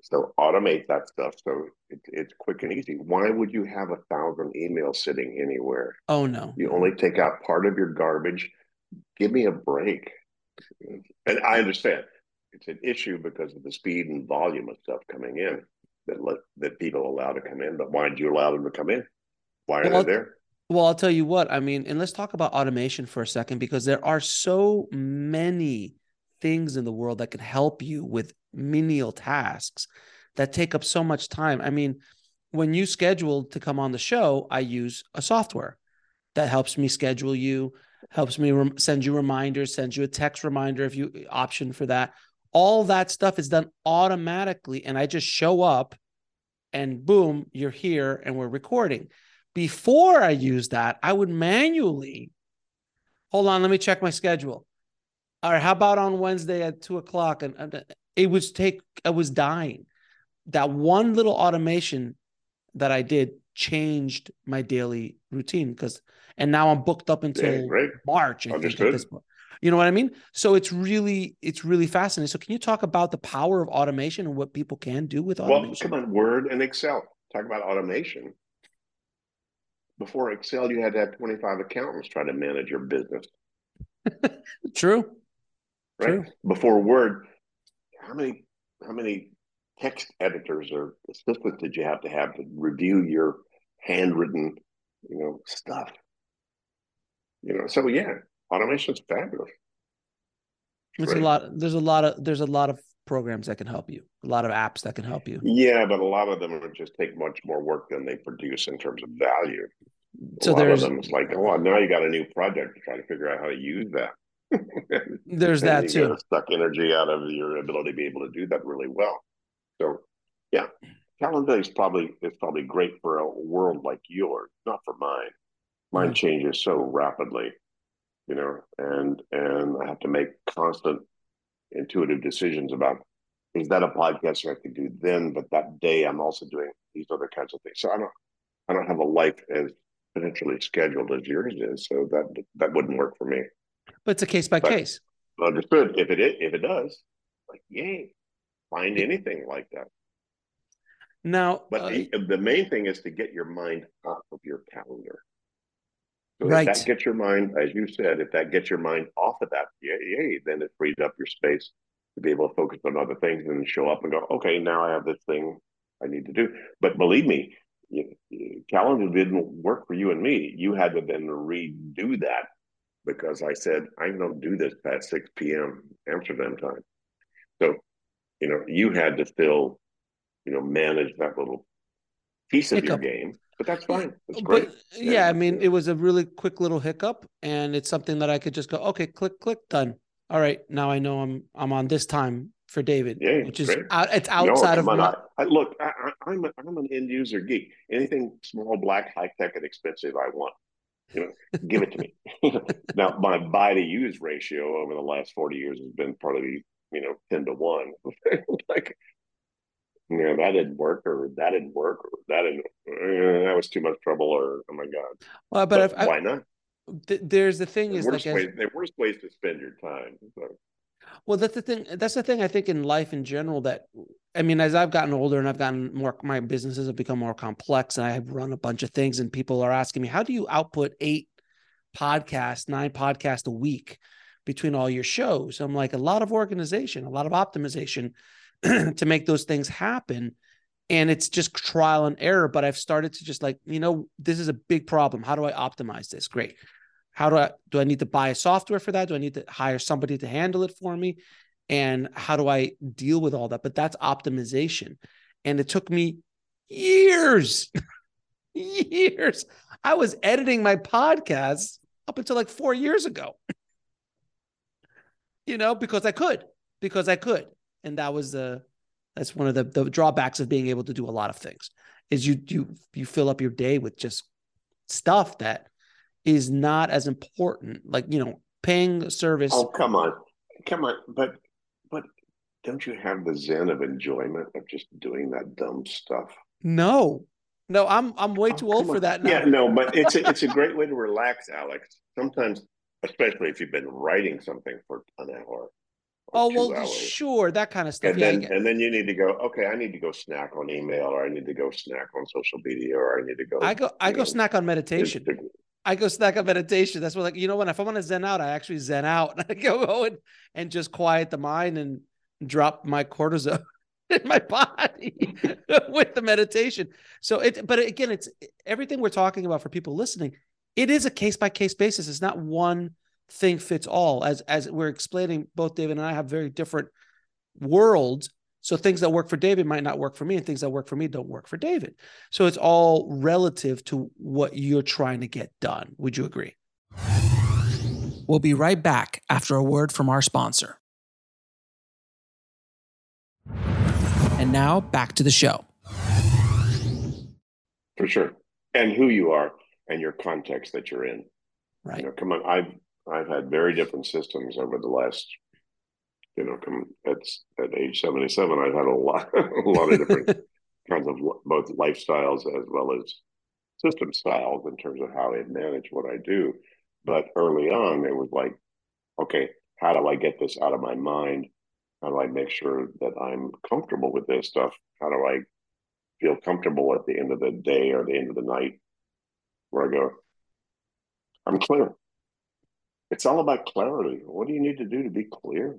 So automate that stuff so it, it's quick and easy. Why would you have a thousand emails sitting anywhere? Oh no. You only take out part of your garbage. Give me a break. And I understand it's an issue because of the speed and volume of stuff coming in that let that people allow to come in. But why did you allow them to come in? Why are Well, they there? Well, I'll tell you what, I mean, and let's talk about automation for a second because there are so many things in the world that can help you with menial tasks that take up so much time. I mean, when you schedule to come on the show, I use a software that helps me schedule you, helps me rem- send you reminders, sends you a text reminder if you option for that. All that stuff is done automatically, and I just show up, and boom, you're here, and we're recording. Before I use that, I would manually hold on. Let me check my schedule. All right, how about on Wednesday at two o'clock? And, and uh, it was take. I was dying. That one little automation that I did changed my daily routine because, and now I'm booked up until Yeah. March. I think, Understood. this point. You know what I mean? So it's really, it's really fascinating. So can you talk about the power of automation and what people can do with automation? Well, come on, Word and Excel. Talk about automation. Before Excel, you had to have 25 accountants try to manage your business, <laughs> True. right? True. Before Word, how many how many text editors or assistants did you have to have to review your handwritten, you know, stuff? You know, so yeah, automation's fabulous. It's a lot. There's a lot of there's a lot of programs that can help you. A lot of apps that can help you. Yeah, but a lot of them just take much more work than they produce in terms of value. A So lot of there's them it's like, oh, now you got a new project to try to figure out how to use that. <laughs> there's And that too. suck energy out of your ability to be able to do that really well. So, yeah, calendar is probably is probably great for a world like yours, not for mine. Mine Mhm. changes so rapidly, you know, and and I have to make constant intuitive decisions about is that a podcast I could do then, but that day I'm also doing these other kinds of things. So I don't I don't have a life as potentially scheduled as yours is, so that that wouldn't work for me. But it's a case by But- case. Understood. If it if it does, like yay, find anything like that. Now, But uh, the, the main thing is to get your mind off of your calendar. So Right. if that gets your mind, as you said, if that gets your mind off of that, yay, then it frees up your space to be able to focus on other things and show up and go, okay, now I have this thing I need to do. But believe me, you, calendar didn't work for you and me. You had to then redo that because I said I don't do this past six p.m. Amsterdam time. So, you know, you had to still, you know, manage that little piece of Hiccup. your game. But that's fine. That's great. Uh, but yeah, I mean, it was a really quick little hiccup, and it's something that I could just go, okay, click, click, done. All right, now I know I'm I'm on this time for David, Yeah, which is out, it's No, outside of on, my. I, look, I, I'm a, I'm an end user geek. Anything small, black, high tech, and expensive, I want. You know, give it to me. <laughs> <laughs> now, my buy to use ratio over the last forty years has been probably you know ten to one. <laughs> like, you know, that didn't work, or that didn't work, or that didn't. Uh, that was too much trouble, or oh my god. Well, but, But I've, I, why not? th- there's the thing The is worst like, as, the worst ways to spend your time. So, well, that's the thing. That's the thing I think in life in general that, I mean, as I've gotten older and I've gotten more, my businesses have become more complex, and I have run a bunch of things, and people are asking me, how do you output eight podcasts, nine podcasts a week between all your shows? I'm like, a lot of organization, a lot of optimization <clears throat> to make those things happen. And it's just trial and error. But I've started to just like, you know, this is a big problem. How do I optimize this? Great. How do I do I need to buy a software for that? Do I need to hire somebody to handle it for me? And how do I deal with all that? But that's optimization. And it took me years, <laughs> years. I was editing my podcasts up until like four years ago. <laughs> you know, because I could, because I could. And that was the that's one of the, the drawbacks of being able to do a lot of things is you you you fill up your day with just stuff that is not as important. Like, you know, paying service. oh come on, come on, but but don't you have the zen of enjoyment of just doing that dumb stuff? No. No, I'm I'm way Oh, too old come for that now. Yeah, no, but it's a, it's a great way to relax, Alex. Sometimes, especially if you've been writing something for an hour, Oh well, hours. sure, that kind of stuff. And yeah, then and then you need to go. Okay, I need to go snack on email, or I need to go snack on social media, or I need to go. I go. I go know, snack on meditation. I go snack on meditation. That's what, like, you know, when if I want to zen out, I actually zen out. And <laughs> I go, go and, and just quiet the mind and drop my cortisol <laughs> in my body <laughs> with the meditation. So it, but again, it's everything we're talking about for people listening. It is a case by case basis. It's not one thing fits all. As as we're explaining, both David and I have very different worlds. So things that work for David might not work for me, and things that work for me don't work for David. So it's all relative to what you're trying to get done. Would you agree? We'll be right back after a word from our sponsor. And now back to the show. For sure. And who you are and your context that you're in. Right. You know, come on. I've I've had very different systems over the last, you know, come at at age seventy seven. I've had a lot, <laughs> a lot of different <laughs> kinds of both lifestyles as well as system styles in terms of how I manage what I do. But early on, it was like, okay, how do I get this out of my mind? How do I make sure that I'm comfortable with this stuff? How do I feel comfortable at the end of the day or the end of the night where I go, I'm clear. It's all about clarity. What do you need to do to be clear?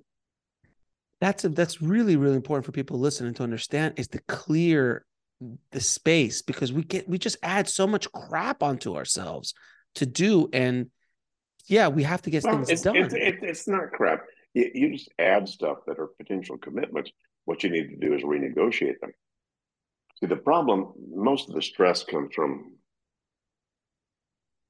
That's a, that's really really important for people listening to understand is to clear the space because we get we just add so much crap onto ourselves to do and yeah we have to get well, things it's, done. It's, it's, it's not crap. You, you just add stuff that are potential commitments. What you need to do is renegotiate them. See, the problem, most of the stress comes from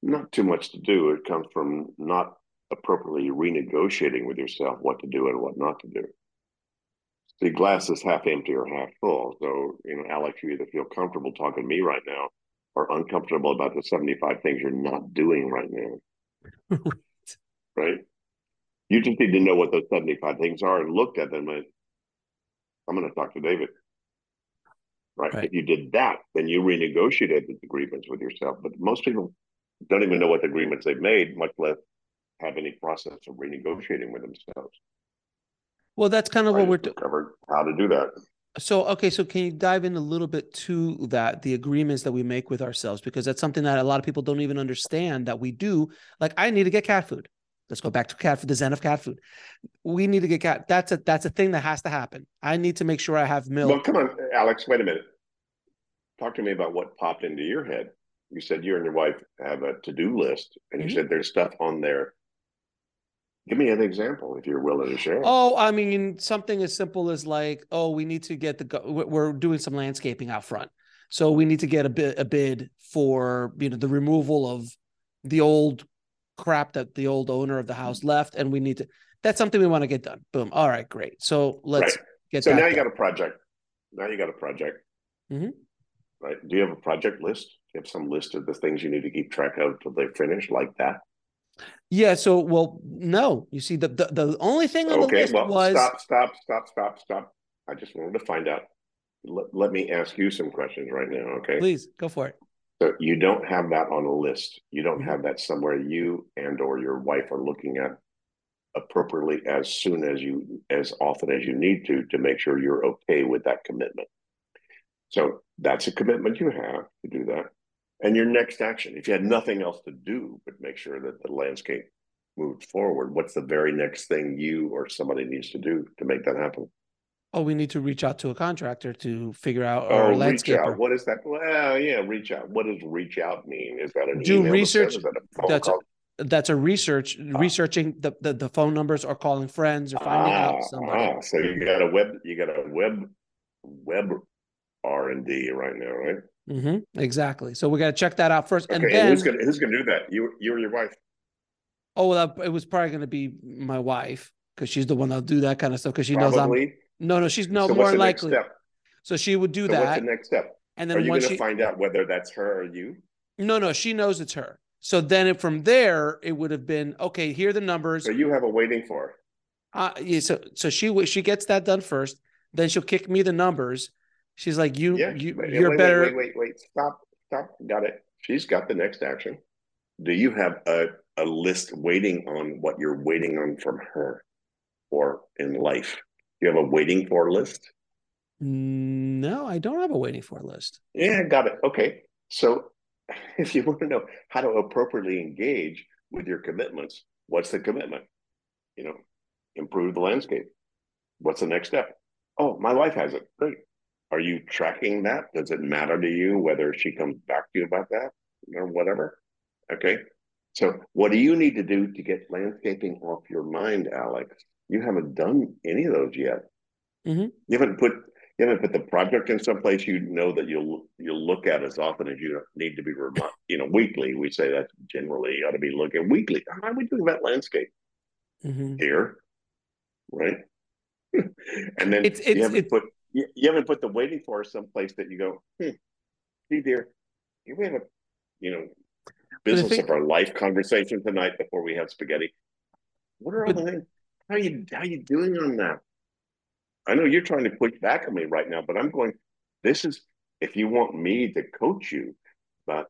not too much to do. It comes from not appropriately renegotiating with yourself what to do and what not to do. The glass is half empty or half full. So, you know, Alex, you either feel comfortable talking to me right now or uncomfortable about the 75 things you're not doing right now. <laughs> right? You just need to know what those 75 things are and look at them and I'm going to talk to David. Right? right? If you did that, then you renegotiated the agreements with yourself. But most people don't even know what agreements they've made, much less have any process of renegotiating with themselves. Well, that's kind of I what we're covered how to do that. So, okay, so can you dive in a little bit to that, the agreements that we make with ourselves, because that's something that a lot of people don't even understand that we do. Like, I need to get cat food. Let's go back to cat food, the zen of cat food. We need to get cat. That's a that's a thing that has to happen. I need to make sure I have milk. Well, come on, Alex. Wait a minute. Talk to me about what popped into your head. You said you and your wife have a to do list, and mm-hmm. you said there's stuff on there Give me an example if you're willing to share. Oh, I mean, something as simple as like, oh, we need to get the we're doing some landscaping out front, so we need to get a bid a bid for you know the removal of the old crap that the old owner of the house left, and we need to. That's something we want to get done. Boom. All right, great. So let's right. get. So now you got a project. Now you got a project. Mm-hmm. Right? Do you have a project list? Do you have some list of the things you need to keep track of till they finish, like that? Yeah. So, well, no. You see, the the, the only thing on okay, the list well, was stop, stop, stop, stop, stop. I just wanted to find out. Let, let me ask you some questions right now. Okay. Please go for it. So you don't have that on a list. You don't mm-hmm. have that somewhere you and or your wife are looking at appropriately as soon as you as often as you need to to make sure you're okay with that commitment. So that's a commitment you have to do that and your next action if you had nothing else to do but make sure that the landscape moved forward what's the very next thing you or somebody needs to do to make that happen? Oh we need to reach out to a contractor to figure out oh reach out. What is that? Well yeah reach out. What does reach out mean? Is that an do research that that's a, that's a research ah. researching the, the, the phone numbers or calling friends or finding ah, out somebody. ah, so you got a web you got a web web r and d right now right Mm-hmm. Exactly. So we got to check that out first, okay, and then who's gonna who's gonna do that? You you or your wife? Oh, well, it was probably going to be my wife because she's the one that'll do that kind of stuff because she probably. knows I'm. No, no, she's no so more likely. So she would do so that. What's the next step? And then are you going to find out whether that's her or you? No, no, she knows it's her. So then it, from there, it would have been okay. Here are the numbers. So you have a waiting for. Uh, yeah, so so she she gets that done first. Then she'll kick me the numbers, She's like, you, yeah, you, wait, you're wait, better. Wait, wait, wait, stop, stop. Got it. She's got the next action. Do you have a, a list waiting on what you're waiting on from her? or in life? Do you have a waiting for list? No, I don't have a waiting for list. Yeah, got it. Okay. So <laughs> if you want to know how to appropriately engage with your commitments, what's the commitment? You know, improve the landscape. What's the next step? Oh, my wife has it. Great. Are you tracking that? Does it matter to you whether she comes back to you about that or whatever? Okay. So, what do you need to do to get landscaping off your mind, Alex? You haven't done any of those yet. Mm-hmm. You haven't put you haven't put the project in some place you know that you'll you'll look at as often as you need to be. You know, weekly. We say that generally you ought to be looking weekly. How are we doing that landscape Mm-hmm. here? Right. <laughs> and then It's- you it's- haven't it's- put you, you haven't put the waiting for someplace that you go, hmm, see dear, we have a you know business of our life conversation tonight before we have spaghetti. What are all the things? How you how you doing on that? I know you're trying to push back on me right now, but I'm going. This is if you want me to coach you, but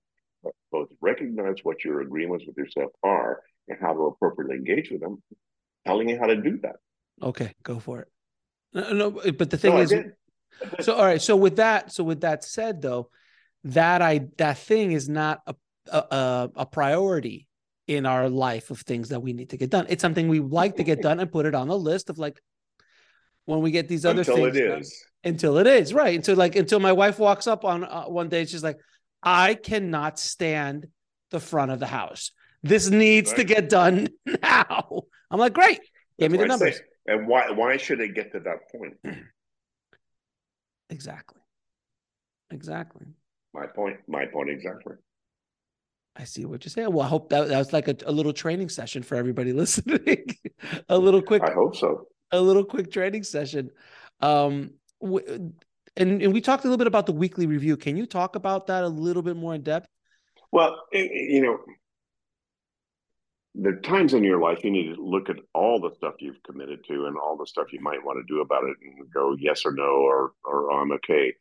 both recognize what your agreements with yourself are and how to appropriately engage with them, telling you how to do that. Okay, go for it. No, no, but the thing No, is, did. I did. so all right. So with that, so with that said, though, that I that thing is not a a, a- priority in our life of things that we need to get done. It's something we like to get done and put it on the list of like when we get these other until things it done. until it is right until like until my wife walks up on uh, one day she's like i cannot stand the front of the house this needs to get done <laughs> now i'm like great give me the That's why I numbers say, And why why should it get to that point? exactly exactly My point. My point exactly. i see what you're saying well i hope that, that was like a, a little training session for everybody <laughs> listening a little quick I hope so. a little quick training session um w- and, and we talked a little bit about the weekly review can you talk about that a little bit more in depth Well, i- i- you know, the times in your life you need to look at all the stuff you've committed to and all the stuff you might want to do about it and go yes or no or or I'm okay.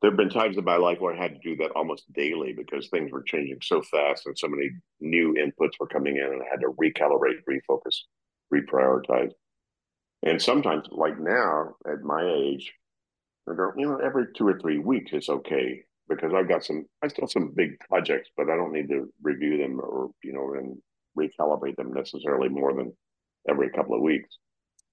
There have been times in my life where I had to do that almost daily because things were changing so fast and so many new inputs were coming in and I had to recalibrate, refocus, reprioritize. And sometimes, like now at my age, I go, you know, every two or three weeks is okay because I've got some, I still have some big projects, but I don't need to review them or, you know, and recalibrate them necessarily more than every couple of weeks.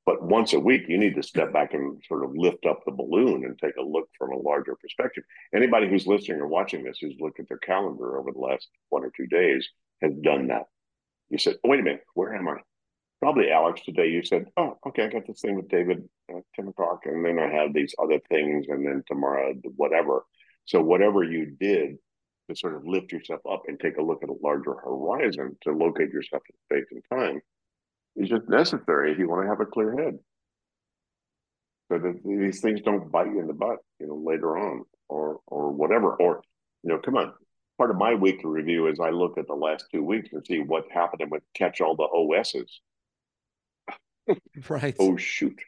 But once a week, you need to step back and sort of lift up the balloon and take a look from a larger perspective. Anybody who's listening or watching this who's looked at their calendar over the last one or two days has done that. You said, oh, wait a minute, where am I? Probably Alex today. You said, oh, okay, I got this thing with David at 10 o'clock, and then I have these other things, and then tomorrow, whatever. So, whatever you did to sort of lift yourself up and take a look at a larger horizon to locate yourself in space and time is just necessary if you want to have a clear head. So that these things don't bite you in the butt, you know, later on or or whatever. Or, you know, come on. Part of my weekly review is I look at the last two weeks and see what's happening with catch all the OSs. right Oh shoot.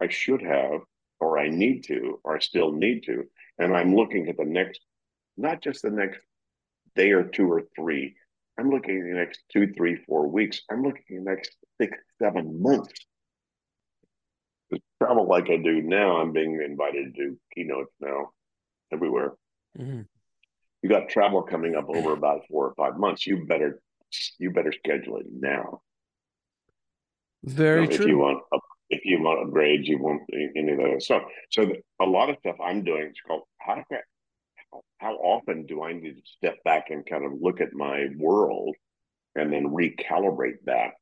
I should have, or I need to, or I still need to. And I'm looking at the next, not just the next day or two or three. I'm looking at the next two, three, four weeks. I'm looking at the next six, seven months. To travel like I do now, I'm being invited to do keynotes now everywhere. Mhm. You got travel coming up over <clears throat> about four or five months. You better you better schedule it now. very You know, true If you want up, if you want upgrades, you want any of that stuff. So the, a lot of stuff I'm doing is called how do I, how, how often do I need to step back and kind of look at my world and then recalibrate that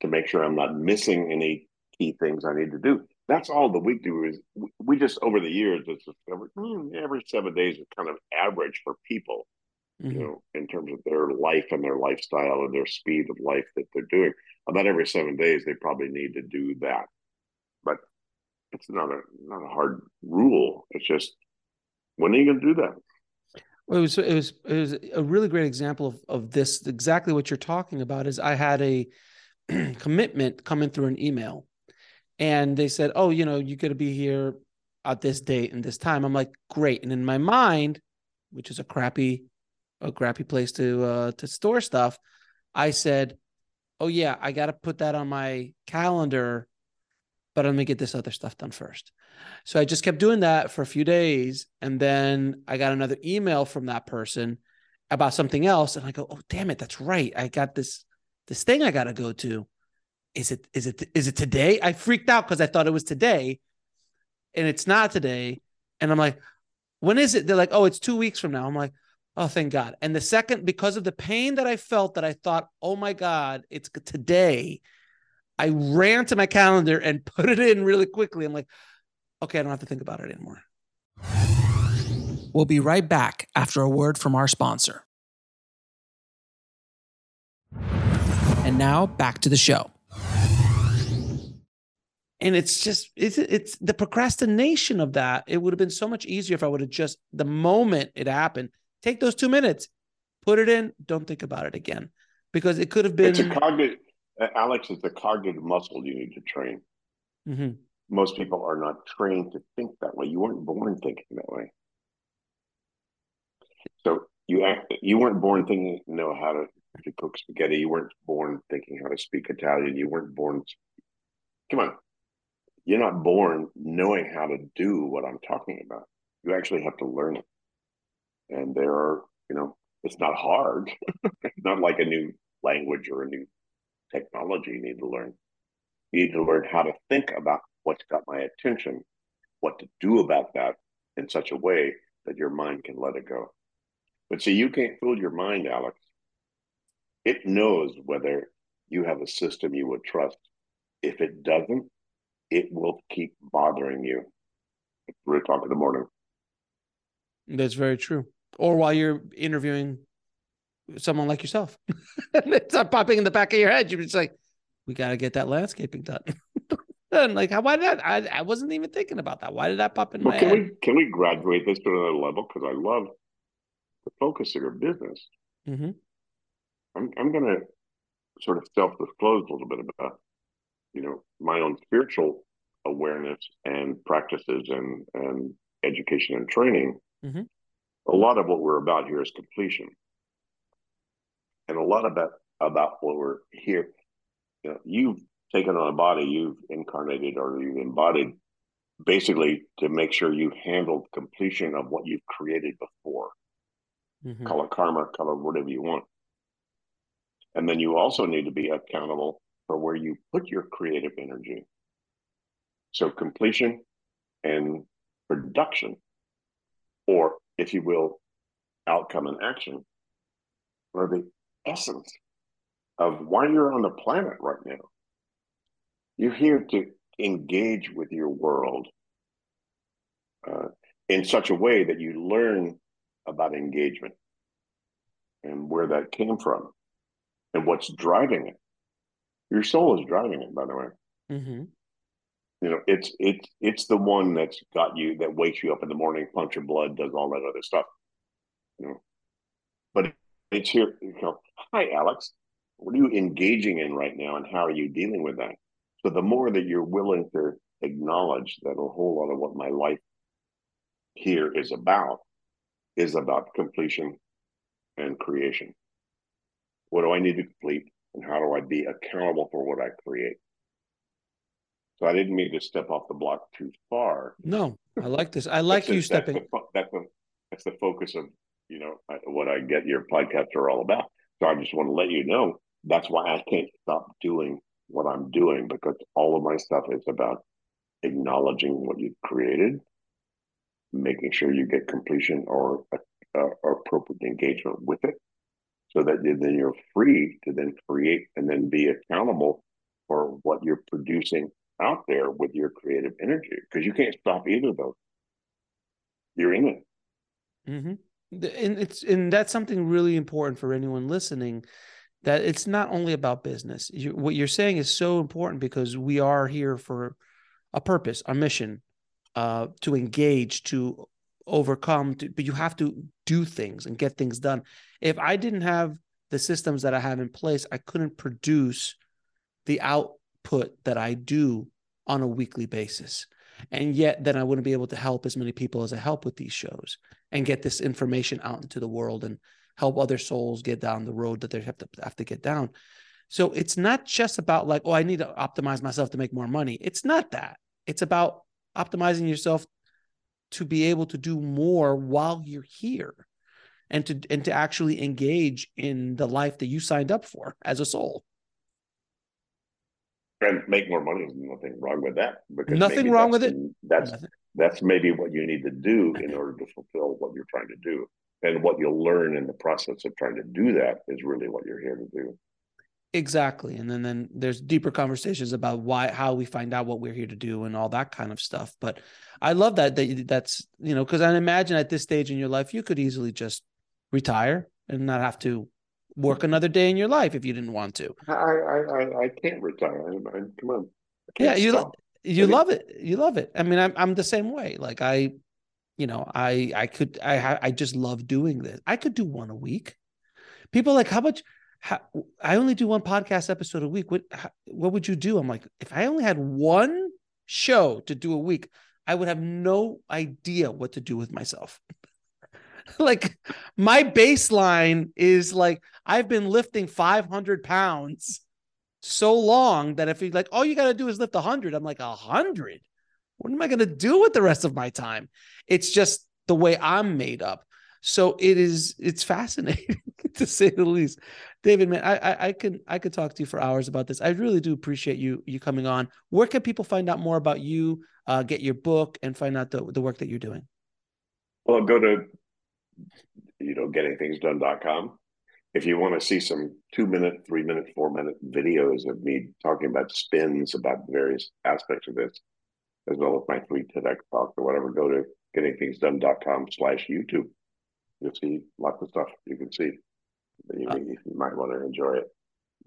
to make sure I'm not missing any key things I need to do. That's all the week do is we- just over the years it's discovered hmm, every seven days is kind of average for people you Mhm. know, in terms of their life and their lifestyle and their speed of life that they're doing. About every seven days, they probably need to do that. It's not a not a hard rule. It's just when are you going to do that? Well, it was it was it was a really great example of of this exactly what you're talking about is I had a <clears throat> commitment coming through an email and they said, "Oh, you know, you got to be here at this date and this time." I'm like, "Great." And in my mind, which is a crappy a crappy place to uh to store stuff, I said, oh yeah, I got to put that on my calendar, but let me get this other stuff done first. So I just kept doing that for a few days. And then I got another email from that person about something else. And I go, oh, damn it. That's right. I got this, this thing I got to go to. Is it, is it, is it today? I freaked out because I thought it was today and it's not today. And I'm like, when is it? They're like, oh, it's two weeks from now. I'm like, oh, thank God. And the second, because of the pain that I felt that I thought, oh my God, it's today. I ran to my calendar and <laughs> put it in really quickly. I'm like, okay, I don't have to think about it anymore. We'll be right back after a word from our sponsor. And now back to the show. And it's just it's it's the procrastination of that. It would have been so much easier if I would have just the moment it happened, take those two minutes, put it in, don't think about it again, because it could have been. It's a cognitive, Alex. It's a cognitive muscle you need to train. Mm-hmm most people are not trained to think that way. You weren't born thinking that way. So you act, you weren't born thinking know how to, to cook spaghetti. You weren't born thinking how to speak Italian. You weren't born. Come on, you're not born knowing how to do what I'm talking about. You actually have to learn it, and there are you know it's not hard. it's <laughs> not like a new language or a new technology you need to learn. You need to learn how to think about what's got my attention, what to do about that in such a way that your mind can let it go. But see, you can't fool your mind, Alex. It knows whether you have a system you would trust. If it doesn't, it will keep bothering you. Three o'clock in the morning. That's very true. Or while you're interviewing someone like yourself, <laughs> it's not popping in the back of your head. You're just like, we got to get that landscaping done. <laughs> And like, why did that? I, I wasn't even thinking about that. Why did that pop in well, my can head? We, can we graduate this to another level? Because I love the focus of your business. Mm-hmm. I'm, I'm going to sort of self disclose a little bit about, you know, my own spiritual awareness and practices and, and education and training. Mm-hmm. A lot of what we're about here is completion. And a lot about, about what we're here, you know, you've taken on a body you've incarnated or you've embodied basically to make sure you handled completion of what you've created before. Mm-hmm. Call it karma, call it whatever you want. And then you also need to be accountable for where you put your creative energy. So completion and production, or if you will, outcome and action, are the essence of why you're on the planet right now. You're here to engage with your world uh, in such a way that you learn about engagement and where that came from and what's driving it. Your soul is driving it, by the way. Mm-hmm. You know, it's it's it's the one that's got you that wakes you up in the morning, pumps your blood, does all that other stuff. You know, but it's here. You know, hi, Alex. What are you engaging in right now, and how are you dealing with that? So the more that you're willing to acknowledge that a whole lot of what my life here is about is about completion and creation. What do I need to complete and how do I be accountable for what I create? So I didn't mean to step off the block too far. No, I like this. I like you stepping. That's the, that's the, that's the focus of you know what I get your podcasts are all about. So I just want to let you know that's why I can't stop doing what I'm doing because all of my stuff is about acknowledging what you've created, making sure you get completion or, uh, or appropriate engagement with it, so that then you're free to then create and then be accountable for what you're producing out there with your creative energy because you can't stop either of those. You're in it. Mm-hmm. And it's and that's something really important for anyone listening that it's not only about business. You, what you're saying is so important because we are here for a purpose, a mission, uh, to engage, to overcome. To, but you have to do things and get things done. If I didn't have the systems that I have in place, I couldn't produce the output that I do on a weekly basis. And yet, then I wouldn't be able to help as many people as I help with these shows and get this information out into the world and help other souls get down the road that they have to have to get down. So it's not just about like, oh, I need to optimize myself to make more money. It's not that. It's about optimizing yourself to be able to do more while you're here and to and to actually engage in the life that you signed up for as a soul. And make more money. There's nothing wrong with that. Because nothing wrong with it. That's nothing. That's maybe what you need to do in order to fulfill what you're trying to do. And what you'll learn in the process of trying to do that is really what you're here to do. Exactly. And then then there's deeper conversations about why how we find out what we're here to do and all that kind of stuff. But I love that that that's you know because I imagine at this stage in your life you could easily just retire and not have to work another day in your life if you didn't want to. I I I, I can't retire. I, I, come on. Yeah, you stop. You love it. You love it. I mean, I'm I'm the same way. Like I, you know, I I could I I just love doing this. I could do one a week. People like how much how, I only do one podcast episode a week. What how, what would you do? I'm like, if I only had one show to do a week, I would have no idea what to do with myself. <laughs> like my baseline is like I've been lifting 500 pounds so long that if you like, all you got to do is lift 100, I'm like, 100? What am I going to do with the rest of my time? It's just the way I'm made up. So it is, it's fascinating <laughs> to say the least. David, man, I, I, I can I could talk to you for hours about this. I really do appreciate you you coming on. Where can people find out more about you, uh, get your book, and find out the, the work that you're doing? Well, go to you know gettingthingsdone.com. If you want to see some two minute, three minute, four minute videos of me talking about spins about various aspects of this, as well as my three TEDx talks or whatever, go to gettingthingsdone.com slash YouTube. You'll see lots of stuff you can see you, uh, you might want to enjoy it.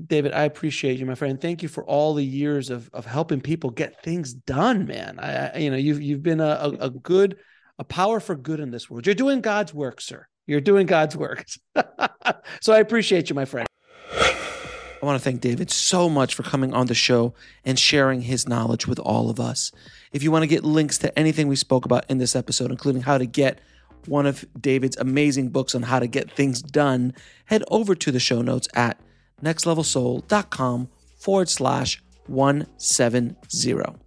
David, I appreciate you, my friend. Thank you for all the years of of helping people get things done, man. I, you know, you've you've been a, a, a good, a power for good in this world. You're doing God's work, sir. You're doing God's work. <laughs> so I appreciate you, my friend. I want to thank David so much for coming on the show and sharing his knowledge with all of us. If you want to get links to anything we spoke about in this episode, including how to get one of David's amazing books on how to get things done, head over to the show notes at nextlevelsoul.com forward slash 170.